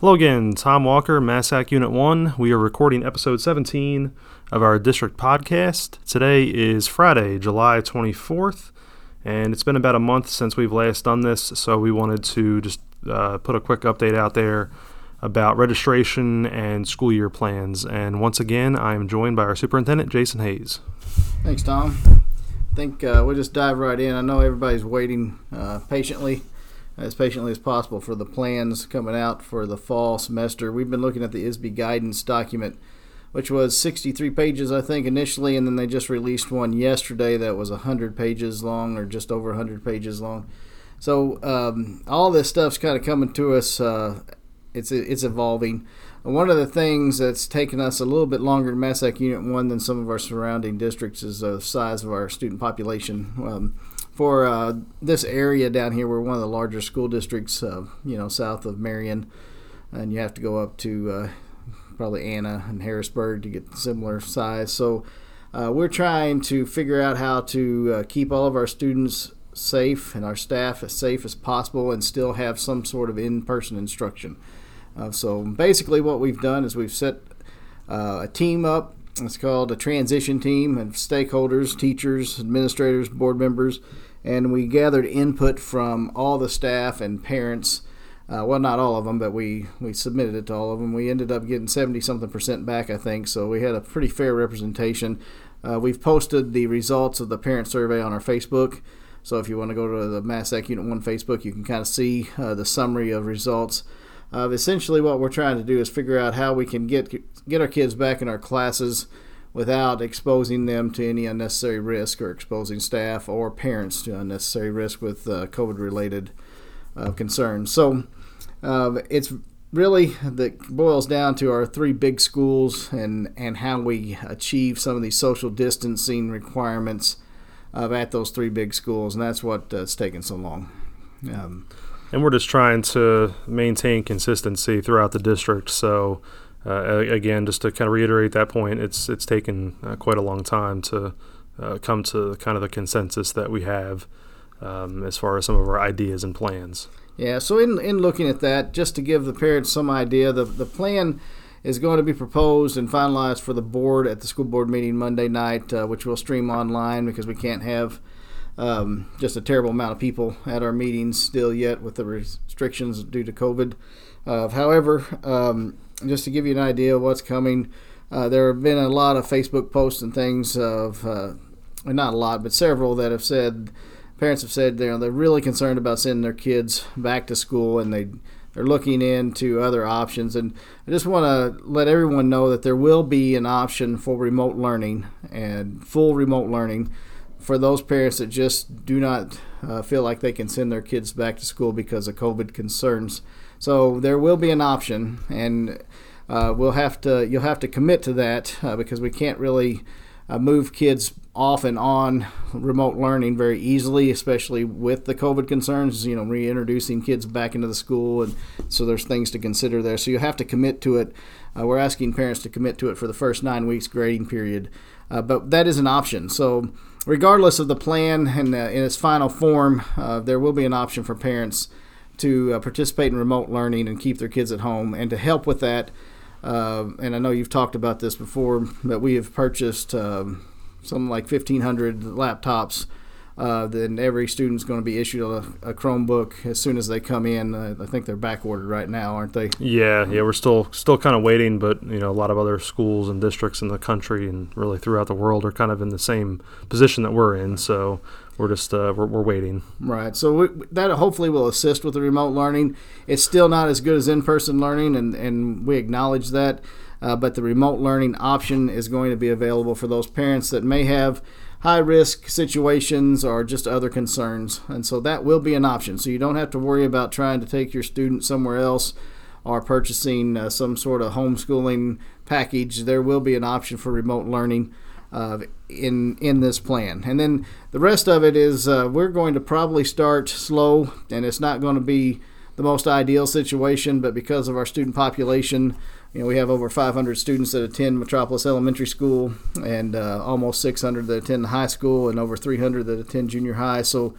Hello again, Tom Walker, Massac Unit 1. We are recording episode 17 of our district podcast. Today is Friday, July 24th, and it's been about a month since we've last done this, so we wanted to just uh, put a quick update out there about registration and school year plans. And once again, I am joined by our superintendent, Jason Hayes. Thanks, Tom. I think uh, we'll just dive right in. I know everybody's waiting uh, patiently, as patiently as possible, for the plans coming out for the fall semester. We've been looking at the ISB guidance document, which was 63 pages, I think, initially, and then they just released one yesterday that was 100 pages long or just over 100 pages long. So um, all this stuff's kind of coming to us. Uh, it's it's evolving. One of the things that's taken us a little bit longer in Massac Unit 1 than some of our surrounding districts is the size of our student population. Um, for uh, this area down here, we're one of the larger school districts, uh, you know, south of Marion, and you have to go up to uh, probably Anna and Harrisburg to get similar size. So uh, we're trying to figure out how to uh, keep all of our students safe and our staff as safe as possible and still have some sort of in-person instruction. Uh, so basically, what we've done is we've set a team up. It's called a transition team of stakeholders, teachers, administrators, board members, and we gathered input from all the staff and parents. Uh, well, not all of them, but we, we submitted it to all of them. We ended up getting 70 something percent back, I think, so we had a pretty fair representation. Uh, we've posted the results of the parent survey on our Facebook. So if you want to go to the Massac Unit 1 Facebook, you can kind of see uh, the summary of results. Uh, essentially, what we're trying to do is figure out how we can get get our kids back in our classes without exposing them to any unnecessary risk or exposing staff or parents to unnecessary risk with uh, COVID-related uh, concerns. So uh, it's really that boils down to our three big schools and and how we achieve some of these social distancing requirements at those three big schools, and that's what uh, taken so long. Um, and we're just trying to maintain consistency throughout the district. So, uh, again, just to kind of reiterate that point, it's it's taken uh, quite a long time to uh, come to kind of the consensus that we have um, as far as some of our ideas and plans. Yeah. So, in in looking at that, just to give the parents some idea, the the plan is going to be proposed and finalized for the board at the school board meeting Monday night, uh, which we'll stream online because we can't have um, just a terrible amount of people at our meetings still yet with the restrictions due to COVID. Uh, however, um, just to give you an idea of what's coming, uh, there have been a lot of Facebook posts and things of, uh, not a lot, but several that have said, parents have said know, they're really concerned about sending their kids back to school and they they're looking into other options. And I just want to let everyone know that there will be an option for remote learning and full remote learning for those parents that just do not uh, feel like they can send their kids back to school because of COVID concerns. So there will be an option, and uh, we'll have to you'll have to commit to that uh, because we can't really uh, move kids off and on remote learning very easily, especially with the COVID concerns. You know, reintroducing kids back into the school, and so there's things to consider there. So you have to commit to it. Uh, we're asking parents to commit to it for the first nine weeks grading period, uh, but that is an option. So regardless of the plan and uh, in its final form, uh, there will be an option for parents to uh, participate in remote learning and keep their kids at home. And to help with that, and I know you've talked about this before, but we have purchased um, something like 1,500 laptops uh, then every student's going to be issued a, a, Chromebook as soon as they come in. Uh, I think they're back ordered right now, aren't they? Yeah, yeah, we're still still kind of waiting, but you know, a lot of other schools and districts in the country and really throughout the world are kind of in the same position that we're in. So we're just uh, we're, we're waiting. Right. So we, that hopefully will assist with the remote learning. It's still not as good as in-person learning, and and we acknowledge that. Uh, but the remote learning option is going to be available for those parents that may have high risk situations or just other concerns. And so that will be an option. So you don't have to worry about trying to take your student somewhere else or purchasing uh, some sort of homeschooling package. There will be an option for remote learning. Uh, in in this plan, and then the rest of it is uh, we're going to probably start slow, and it's not going to be the most ideal situation, but because of our student population, you know, we have over 500 students that attend Metropolis Elementary School and uh, almost 600 that attend high school and over 300 that attend junior high. So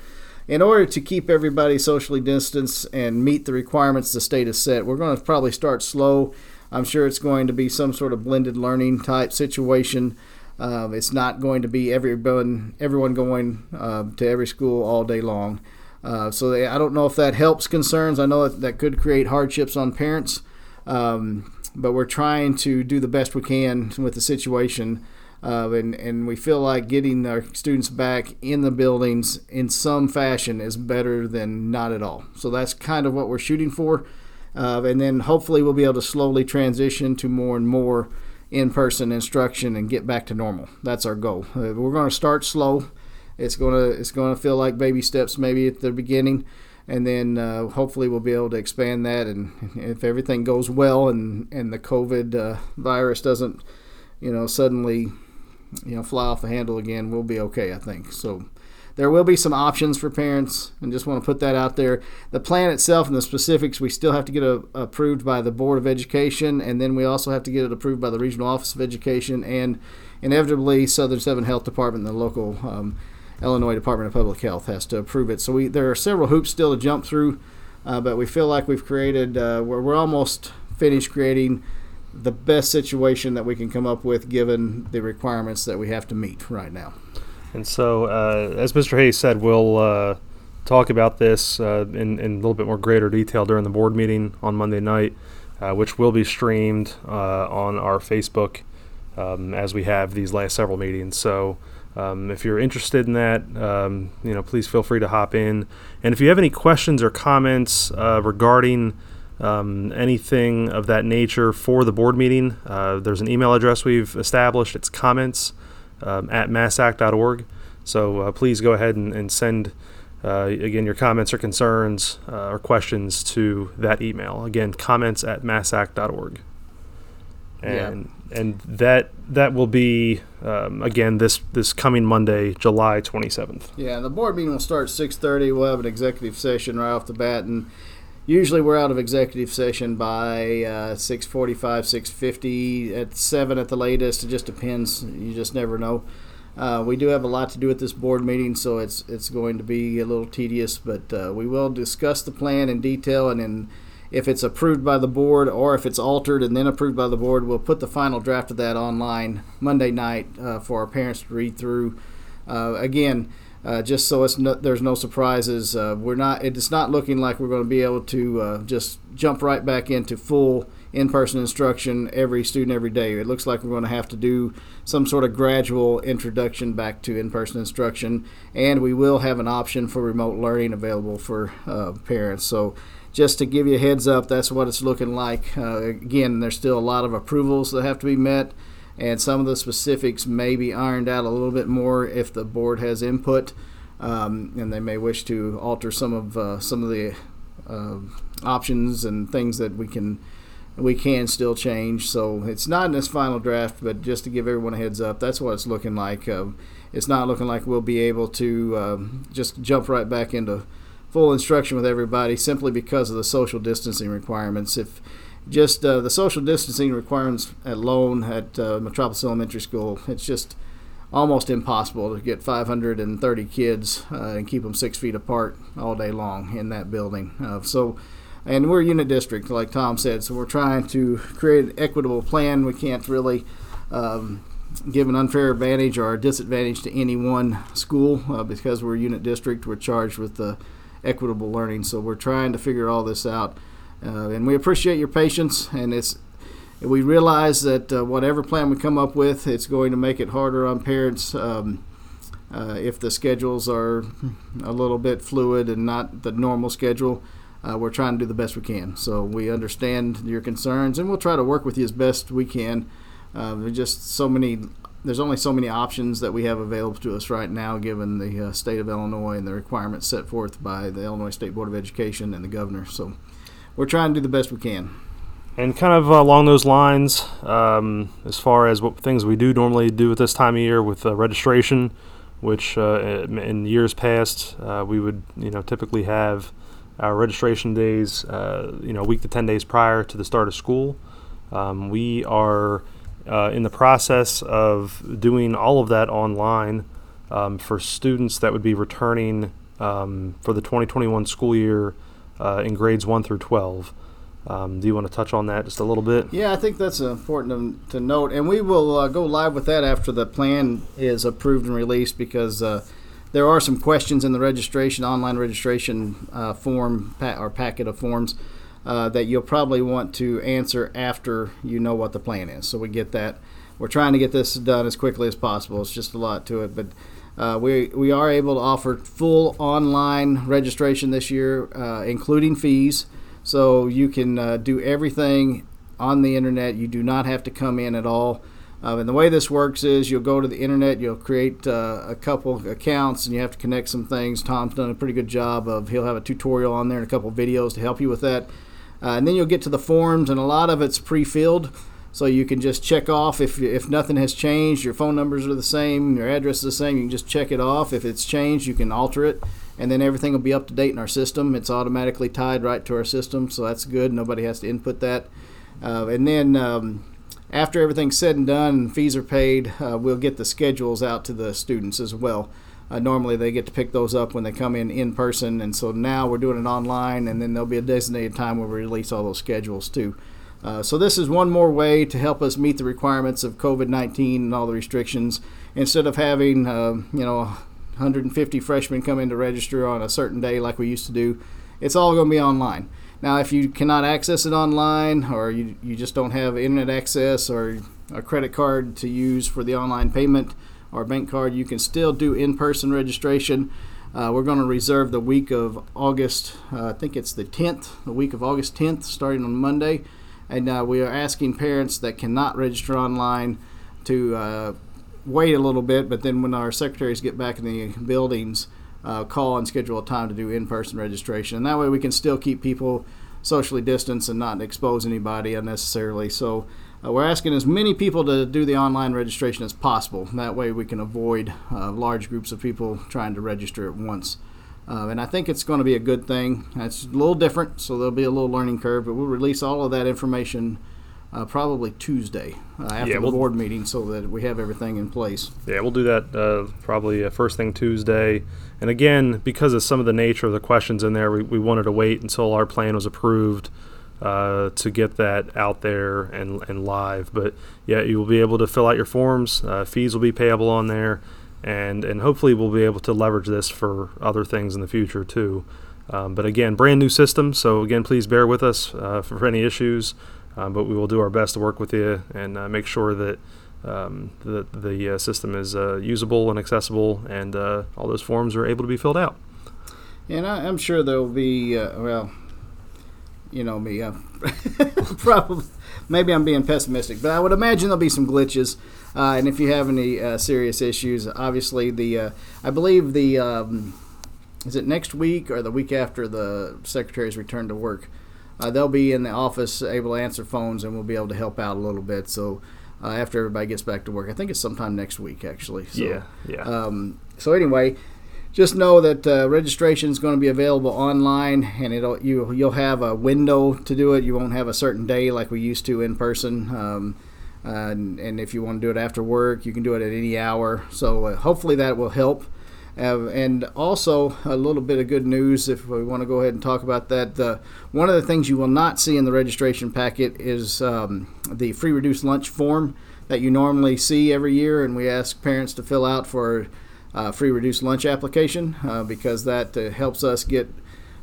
in order to keep everybody socially distanced and meet the requirements the state has set, we're going to probably start slow. I'm sure it's going to be some sort of blended learning type situation. Um, it's not going to be everyone everyone going uh, to every school all day long. Uh, so they, I don't know if that helps concerns. I know that, that could create hardships on parents, um, but we're trying to do the best we can with the situation. Uh, and, and we feel like getting our students back in the buildings in some fashion is better than not at all. So that's kind of what we're shooting for. Uh, and then hopefully we'll be able to slowly transition to more and more in-person instruction and get back to normal. That's our goal. Uh, we're going to start slow. It's going to it's going to feel like baby steps maybe at the beginning, and then uh, hopefully we'll be able to expand that. And if everything goes well and and the COVID uh, virus doesn't, you know, suddenly, you know, fly off the handle again, we'll be okay. I think so. There will be some options for parents, and just want to put that out there. The plan itself and the specifics, we still have to get a, approved by the Board of Education, and then we also have to get it approved by the Regional Office of Education and inevitably Southern Seven Health Department, the local um, Illinois Department of Public Health has to approve it. So we there are several hoops still to jump through, uh, but we feel like we've created uh, we're, we're almost finished creating the best situation that we can come up with given the requirements that we have to meet right now. And so, uh, as Mr. Hayes said, we'll uh, talk about this uh, in, in a little bit more greater detail during the board meeting on Monday night, uh, which will be streamed uh, on our Facebook um, as we have these last several meetings. So, um, if you're interested in that, um, you know, please feel free to hop in. And if you have any questions or comments uh, regarding um, anything of that nature for the board meeting, there's an email address we've established. It's comments um, at massac.org. So uh, please go ahead and, and send, uh, again, your comments or concerns uh, or questions to that email. Again, comments at massac.org. And yeah. and that that will be um, again this this coming Monday, July 27th. Yeah, the board meeting will start 6:30. We'll have an executive session right off the bat, and usually we're out of executive session by uh, 6.45 6.50 at 7 at the latest it just depends you just never know uh, we do have a lot to do at this board meeting so it's it's going to be a little tedious but uh, we will discuss the plan in detail and then if it's approved by the board or if it's altered and then approved by the board we'll put the final draft of that online monday night uh, for our parents to read through uh, again uh, just so it's no, there's no surprises. Uh, we're not. It's not looking like we're going to be able to uh, just jump right back into full in-person instruction every student every day. It looks like we're going to have to do some sort of gradual introduction back to in-person instruction, and we will have an option for remote learning available for uh, parents. So. Just to give you a heads up, that's what it's looking like. Uh, again, there's still a lot of approvals that have to be met and some of the specifics may be ironed out a little bit more if the board has input, um, and they may wish to alter some of uh, some of the uh, options and things that we can we can still change. So it's not in this final draft, but just to give everyone a heads up, that's what it's looking like. Uh, it's not looking like we'll be able to um, just jump right back into full instruction with everybody simply because of the social distancing requirements. If just uh, the social distancing requirements alone at uh, Metropolis Elementary School, it's just almost impossible to get 530 kids uh, and keep them six feet apart all day long in that building. Uh, so, and we're a unit district, like Tom said, so we're trying to create an equitable plan. We can't really um, give an unfair advantage or disadvantage to any one school uh, because we're a unit district. We're charged with the equitable learning, so we're trying to figure all this out. Uh, and we appreciate your patience. And it's we realize that uh, whatever plan we come up with, it's going to make it harder on parents um, uh, if the schedules are a little bit fluid and not the normal schedule. Uh, we're trying to do the best we can. So we understand your concerns, and we'll try to work with you as best we can. Uh, there's just so many. There's only so many options that we have available to us right now, given the uh, state of Illinois and the requirements set forth by the Illinois State Board of Education and the governor. So we're trying to do the best we can. And kind of uh, along those lines, um, as far as what things we do normally do at this time of year with uh, registration, which uh, in years past uh, we would you know typically have our registration days you know a week to ten days prior to the start of school. Um, we are uh, in the process of doing all of that online um, for students that would be returning um, for the 2021 school year uh, in grades 1 through 12. Um, do you want to touch on that just a little bit? Yeah, I think that's important to, to note, and we will uh, go live with that after the plan is approved and released because uh, there are some questions in the registration, online registration uh, form pa- or packet of forms uh, that you'll probably want to answer after you know what the plan is. So we get that. We're trying to get this done as quickly as possible. It's just a lot to it, but uh, we we are able to offer full online registration this year, uh, including fees. So you can uh, do everything on the internet. You do not have to come in at all. Uh, and the way this works is you'll go to the internet, you'll create uh, a couple accounts, and you have to connect some things. Tom's done a pretty good job of he'll have a tutorial on there and a couple videos to help you with that. Uh, and then you'll get to the forms, and a lot of it's pre-filled, so you can just check off if if nothing has changed. Your phone numbers are the same, your address is the same. You can just check it off. If it's changed, you can alter it, and then everything will be up to date in our system. It's automatically tied right to our system, so that's good. Nobody has to input that. Uh, and then um, after everything's said and done and fees are paid, uh, we'll get the schedules out to the students as well. Uh, normally they get to pick those up when they come in in person, and so now we're doing it online, and then there'll be a designated time where we release all those schedules too. Uh, so this is one more way to help us meet the requirements of COVID-19 and all the restrictions. Instead of having, uh, you know, 150 freshmen come in to register on a certain day like we used to do, it's all going to be online. Now, if you cannot access it online, or you, you just don't have internet access or a credit card to use for the online payment, or bank card, you can still do in person registration. Uh, we're going to reserve the week of August, uh, I think it's the 10th, the week of August 10th, starting on Monday. And uh, we are asking parents that cannot register online to uh, wait a little bit, but then when our secretaries get back in the buildings, uh, call and schedule a time to do in person registration. And that way we can still keep people socially distanced and not expose anybody unnecessarily. So uh, we're asking as many people to do the online registration as possible. That way, we can avoid uh, large groups of people trying to register at once. Uh, and I think it's going to be a good thing. It's a little different, so there'll be a little learning curve, but we'll release all of that information uh, probably Tuesday uh, after Yeah, the we'll- board meeting so that we have everything in place. Yeah, we'll do that uh, probably uh, first thing Tuesday. And again, because of some of the nature of the questions in there, we, we wanted to wait until our plan was approved uh, to get that out there and, and live. But yeah, you will be able to fill out your forms. Uh, fees will be payable on there. And, and hopefully we'll be able to leverage this for other things in the future too. Um, but again, brand new system. So again, please bear with us uh, for any issues. Um, but we will do our best to work with you and uh, make sure that um, the the uh, system is usable and accessible, and all those forms are able to be filled out. And I, I'm sure there will be, well, you know me, uh, probably, maybe I'm being pessimistic, but I would imagine there'll be some glitches. Uh, and if you have any uh, serious issues, obviously the, uh, I believe the, um, is it next week or the week after the secretary's return to work? Uh, they'll be in the office able to answer phones and we'll be able to help out a little bit. So uh, after everybody gets back to work, I think it's sometime next week actually. So, yeah, yeah. um, so anyway, just know that uh, registration is going to be available online, and it'll you you'll have a window to do it. You won't have a certain day like we used to in person. Um, and, and if you want to do it after work, you can do it at any hour. So uh, hopefully that will help. Uh, and also a little bit of good news if we want to go ahead and talk about that. Uh, one of the things you will not see in the registration packet is um, the free reduced lunch form that you normally see every year, and we ask parents to fill out for uh, free reduced lunch application uh, because that uh, helps us get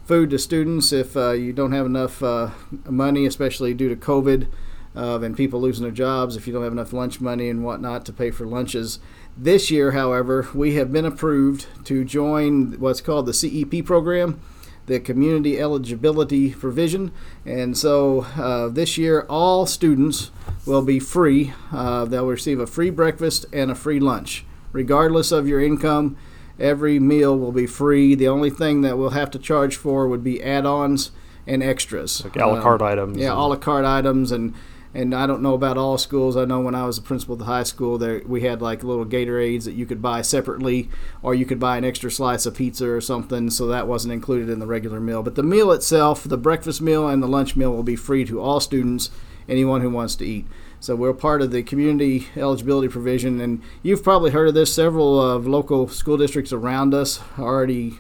food to students if uh, you don't have enough uh, money, especially due to COVID and people losing their jobs. If you don't have enough lunch money and whatnot to pay for lunches. This year, however, we have been approved to join what's called the CEP program, the Community Eligibility Provision. And so uh, this year, all students will be free. Uh, they'll receive a free breakfast and a free lunch regardless of your income. Every meal will be free. The only thing that we'll have to charge for would be add-ons and extras, like a la Um, carte items. Yeah, a la carte items, and and I don't know about all schools. I know when I was a principal at the high school, there we had like little Gatorades that you could buy separately, or you could buy an extra slice of pizza or something. So that wasn't included in the regular meal. But the meal itself, the breakfast meal and the lunch meal, will be free to all students, anyone who wants to eat. So we're part of the community eligibility provision, and you've probably heard of this. Several of local school districts around us are already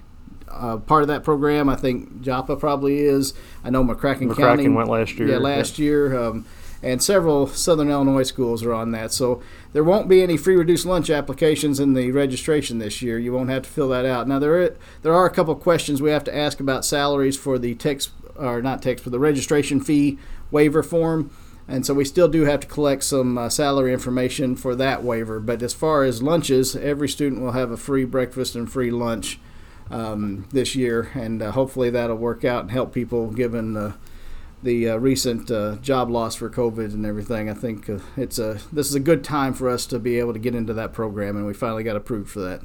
uh, part of that program. I think Joppa probably is. I know McCracken, McCracken County went last year. Yeah, last year. Um, and several Southern Illinois schools are on that. So there won't be any free reduced lunch applications in the registration this year. You won't have to fill that out. Now there are, there are a couple questions we have to ask about salaries for the text or not text for the registration fee waiver form. And so we still do have to collect some uh, salary information for that waiver. But as far as lunches, every student will have a free breakfast and free lunch um, this year, and uh, hopefully that'll work out and help people given the the uh, recent uh, job loss for COVID and everything. I think uh, it's a this is a good time for us to be able to get into that program, and we finally got approved for that.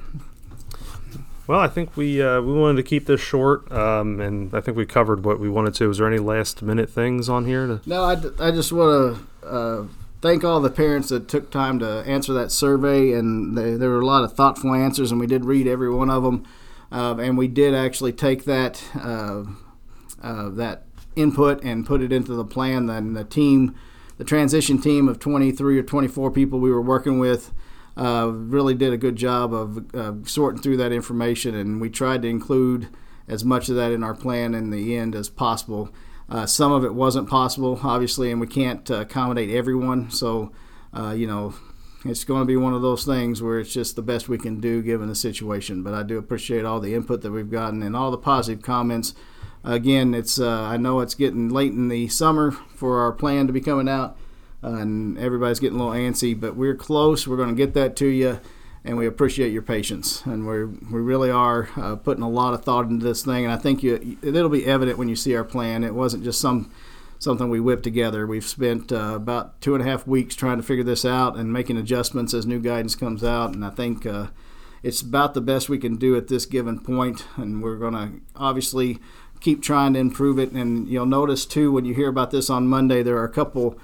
Well, I think we uh, we wanted to keep this short, um, and I think we covered what we wanted to. Was there any last minute things on here? To- No, I, d- I just want to uh, thank all the parents that took time to answer that survey, and they, there were a lot of thoughtful answers, and we did read every one of them, uh, and we did actually take that uh, uh, that input and put it into the plan. Then the team, the transition team of 23 or 24 people we were working with. Uh, really did a good job of uh, sorting through that information, and we tried to include as much of that in our plan in the end as possible. Uh, some of it wasn't possible, obviously, and we can't uh, accommodate everyone. So, uh, you know, it's going to be one of those things where it's just the best we can do given the situation. But I do appreciate all the input that we've gotten and all the positive comments. Again, it's I know it's getting late in the summer for our plan to be coming out, uh, and everybody's getting a little antsy, but we're close. We're going to get that to you and we appreciate your patience. And we we really are uh, putting a lot of thought into this thing. And I think you, it'll be evident when you see our plan. It wasn't just some something we whipped together. We've spent uh, about two and a half weeks trying to figure this out and making adjustments as new guidance comes out. And I think uh, it's about the best we can do at this given point. And we're going to obviously keep trying to improve it. And you'll notice too when you hear about this on Monday, there are a couple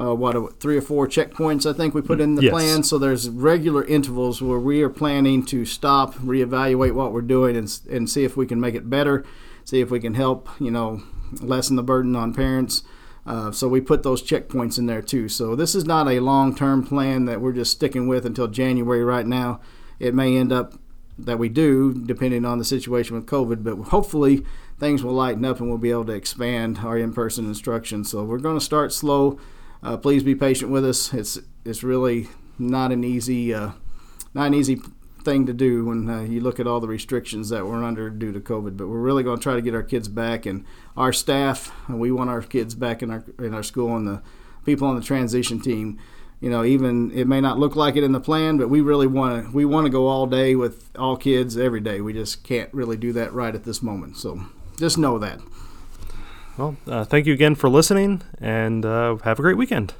uh, what three or four checkpoints I think we put in the Yes. plan. So there's regular intervals where we are planning to stop, reevaluate what we're doing, and and see if we can make it better, see if we can help you know lessen the burden on parents. Uh, so we put those checkpoints in there too. So this is not a long-term plan that we're just sticking with until January right now. It may end up that we do, depending on the situation with COVID. But hopefully, things will lighten up and we'll be able to expand our in-person instruction. So we're going to start slow. Uh, please be patient with us. It's it's really not an easy uh, not an easy thing to do when uh, you look at all the restrictions that we're under due to COVID. But we're really going to try to get our kids back and our staff. We want our kids back in our in our school and the people on the transition team. You know, even it may not look like it in the plan, but we really want to we want to go all day with all kids every day. We just can't really do that right at this moment. So just know that. Well, uh, thank you again for listening, and uh, have a great weekend.